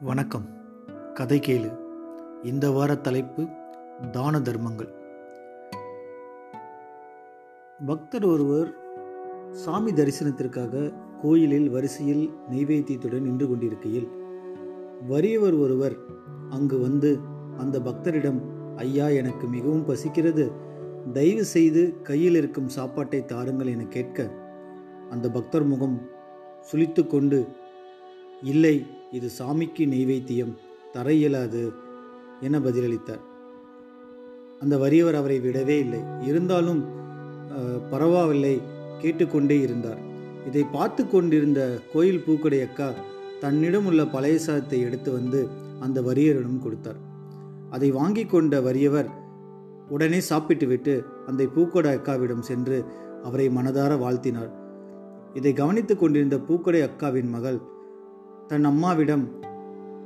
வணக்கம். கதை கேளு. இந்த வார தலைப்பு தான தர்மங்கள். பக்தர் ஒருவர் சாமி தரிசனத்திற்காக கோயிலில் வரிசையில் நெய்வேத்தியத்துடன் நின்று கொண்டிருக்கையில் வறியவர் ஒருவர் அங்கு வந்து அந்த பக்தரிடம் ஐயா எனக்கு மிகவும் பசிக்கிறது. தயவு செய்து கையில் இருக்கும் சாப்பாட்டை தாருங்கள் என கேட்க அந்த பக்தர் முகம் சுளித்து கொண்டு இல்லை இது சாமிக்கு நெய்வேத்தியம் தர இயலாது என பதிலளித்தார். அந்த வறியவர் அவரை விடவே இல்லை. இருந்தாலும் பரவாயில்லை கேட்டுக்கொண்டே இருந்தார். இதை பார்த்து கொண்டிருந்த கோயில் பூக்கடை அக்கா தன்னிடம் உள்ள பழைய சாதத்தை எடுத்து வந்து அந்த வரியரிடம் கொடுத்தார். அதை வாங்கி கொண்ட வறியவர் உடனே சாப்பிட்டுவிட்டு அந்த பூக்கடை அக்காவிடம் சென்று அவரை மனதார வாழ்த்தினார். இதை கவனித்துக் கொண்டிருந்த பூக்கடை அக்காவின் மகள் தன் அம்மாவிடம்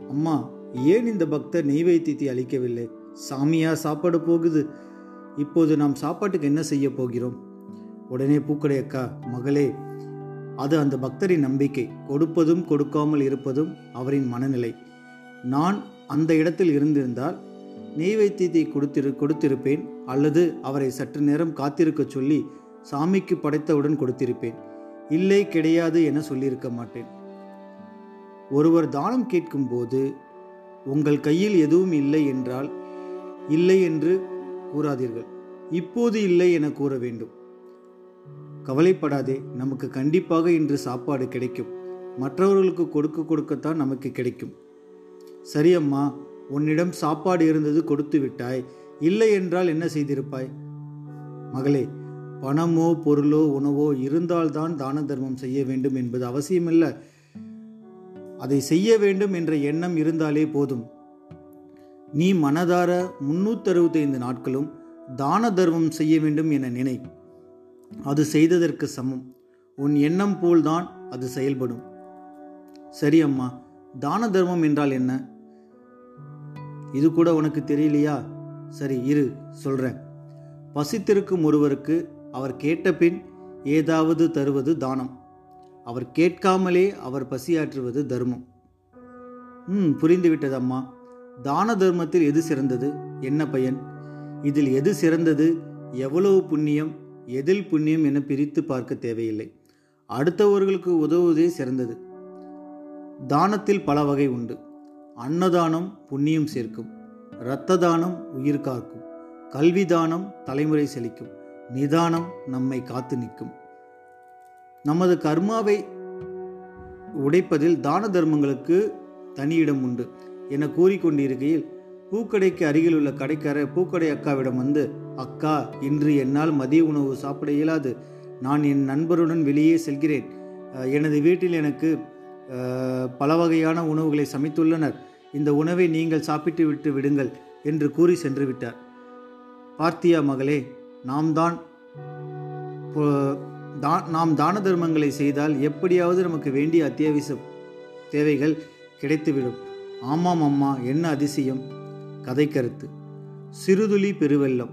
அம்மா ஏன் இந்த பக்தர் நெய்வேத்தியத்தை அளிக்கவில்லை? சாமியா சாப்பாடு போகுது. இப்போது நாம் சாப்பாட்டுக்கு என்ன செய்ய போகிறோம்? உடனே பூக்கடை அக்கா மகளே அது அந்த பக்தரின் நம்பிக்கை. கொடுப்பதும் கொடுக்காமல் இருப்பதும் அவரின் மனநிலை. நான் அந்த இடத்தில் இருந்திருந்தால் நெய்வேத்தியத்தை கொடுத்திரு கொடுத்திருப்பேன். அல்லது அவரை சற்று நேரம் காத்திருக்கச் சொல்லி சாமிக்கு படைத்தவுடன் கொடுத்திருப்பேன். இல்லை கிடையாது என சொல்லியிருக்க மாட்டேன். ஒருவர் தானம் கேட்கும்போது உங்கள் கையில் எதுவும் இல்லை என்றால் இல்லை என்று கூறாதீர்கள். இப்போது இல்லை என கூற வேண்டும். கவலைப்படாதே நமக்கு கண்டிப்பாக இன்று சாப்பாடு கிடைக்கும். மற்றவர்களுக்கு கொடுக்க கொடுக்கத்தான் நமக்கு கிடைக்கும். சரி அம்மா உன்னிடம் சாப்பாடு இருந்தது கொடுத்து விட்டாய். இல்லை என்றால் என்ன செய்திருப்பாய்? மகளே பணமோ பொருளோ உணவோ இருந்தால்தான் தான தர்மம் செய்ய வேண்டும் என்பது அவசியமில்லை. அதை செய்ய வேண்டும் என்ற எண்ணம் இருந்தாலே போதும். நீ மனதார முன்னூத்தறுபத்தைந்து நாட்களும் தான தர்மம் செய்ய வேண்டும் என நினை. அது செய்ததற்கு சமம். உன் எண்ணம் போல்தான் அது செயல்படும். சரி அம்மா தான தர்மம் என்றால் என்ன? இது கூட உனக்கு தெரியலையா? சரி இரு சொல்றேன். பசித்திருக்கும் ஒருவருக்கு அவர் கேட்ட பின் ஏதாவது தருவது தானம். அவர் கேட்காமலே அவர் பசியாற்றுவது தர்மம். ம் புரிந்துவிட்டது அம்மா தான தர்மத்தில் எது சிறந்தது? என்ன பயன்? இதில் எது சிறந்தது? எவ்வளவு புண்ணியம்? எதில் புண்ணியம் என பிரித்து பார்க்க தேவையில்லை. அடுத்தவர்களுக்கு உதவுவதே சிறந்தது. தானத்தில் பல வகை உண்டு. அன்னதானம் புண்ணியம் சேர்க்கும். இரத்த தானம் உயிர் காக்கும். கல்வி தானம் தலைமுறை செழிக்கும். நிதானம் நம்மை காத்து நிற்கும். நமது கர்மாவை உடைப்பதில் தான தர்மங்களுக்கு தனியிடம் உண்டு என கூறிக்கொண்டிருக்கையில் பூக்கடைக்கு அருகில் உள்ள கடைக்காரர் பூக்கடை அக்காவிடம் வந்து அக்கா இன்று என்னால் மதிய உணவு சாப்பிட இயலாது. நான் என் நண்பருடன் வெளியே செல்கிறேன். எனது வீட்டில் எனக்கு பல வகையான உணவுகளை சமைத்துள்ளனர். இந்த உணவை நீங்கள் சாப்பிட்டு விட்டு விடுங்கள் என்று கூறி சென்று விட்டார். பார்த்தியா மகளே நாம் தான் தான் தா- நாம் தான தர்மங்களை செய்தால் எப்படியாவது நமக்கு வேண்டிய அத்தியாவசிய தேவைகள் கிடைத்துவிடும். ஆமாம் அம்மா என்ன அதிசயம்? கதை கருத்து. சிறுதுளி பெருவெள்ளம்.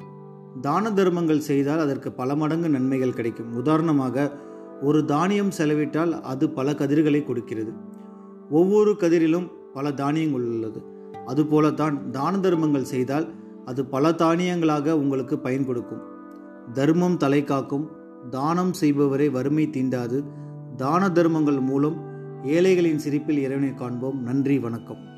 தான தர்மங்கள் செய்தால் அதற்கு பல மடங்கு நன்மைகள் கிடைக்கும். உதாரணமாக ஒரு தானியம் செலவிட்டால் அது பல கதிர்களை கொடுக்கிறது. ஒவ்வொரு கதிரிலும் பல தானியங்கள் உள்ளது. அதுபோலத்தான் தான தர்மங்கள் செய்தால் அது பல தானியங்களாக உங்களுக்கு பயன் கொடுக்கும். தர்மம் தலை காக்கும். தானம் செய்பவரை வறுமை தீண்டாது. தான தர்மங்கள் மூலம் ஏழைகளின் சிரிப்பில் இறைவனை காண்போம். நன்றி வணக்கம்.